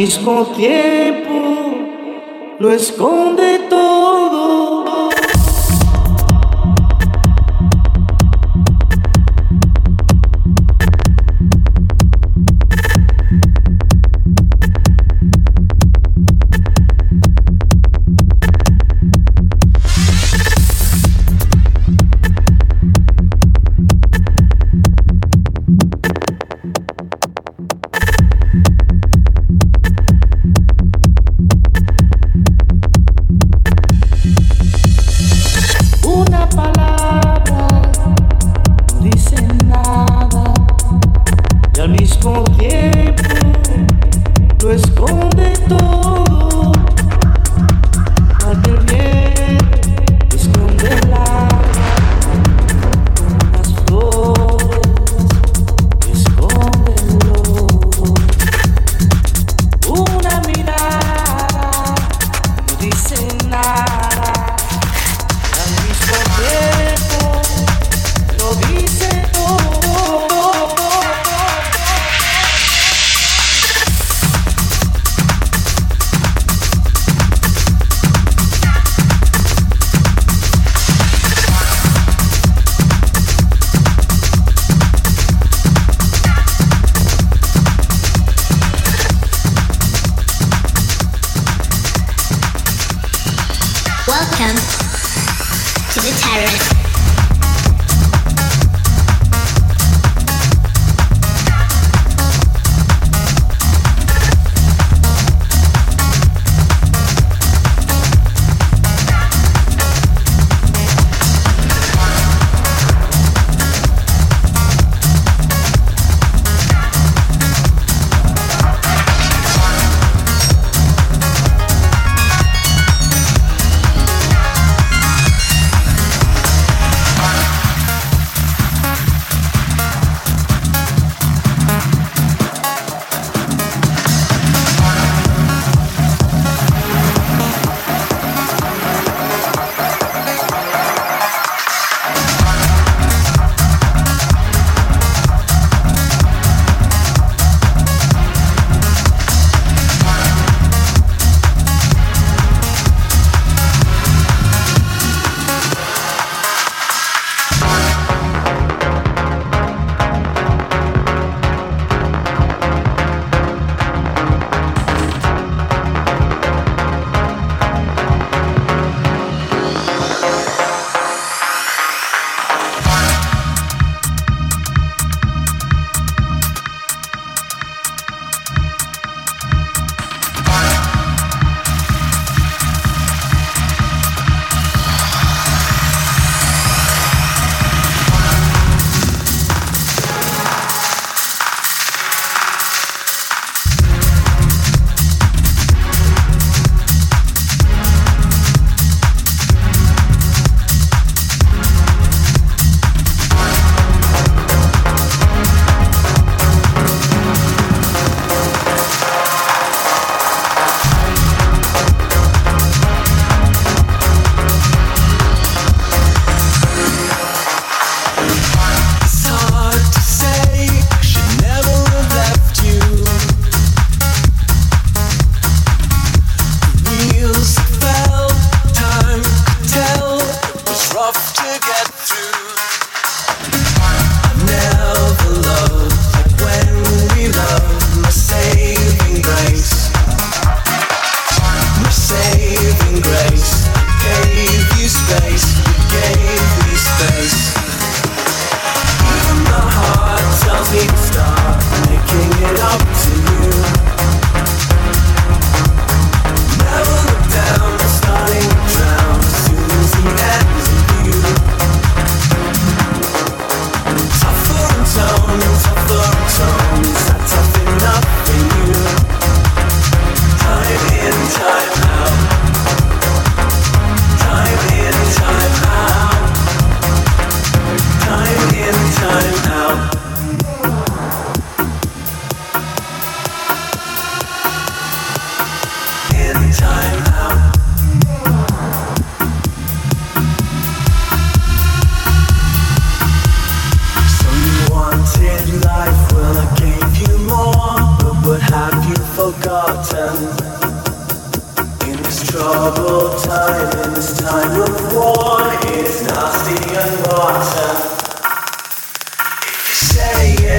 Mismo tiempo lo esconde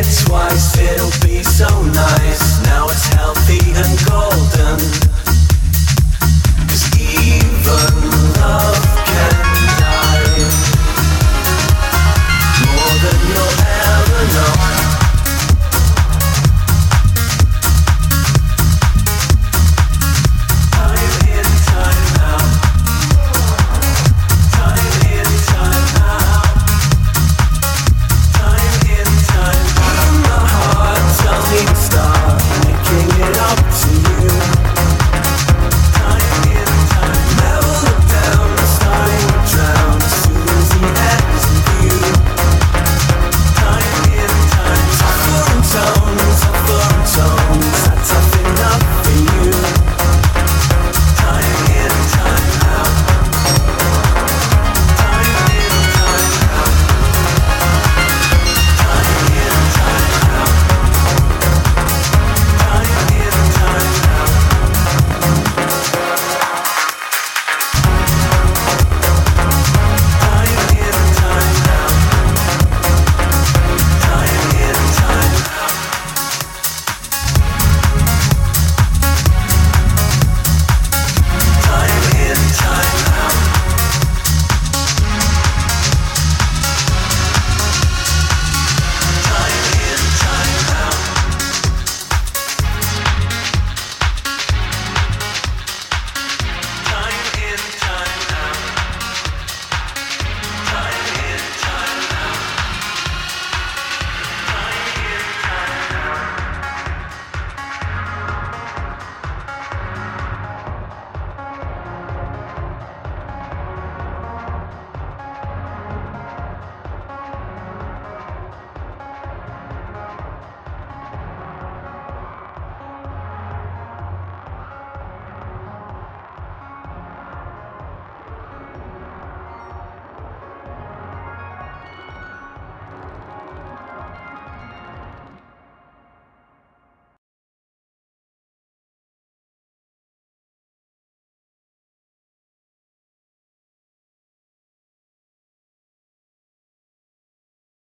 it twice, it'll be so nice. Now it's healthy and golden. Cause even love.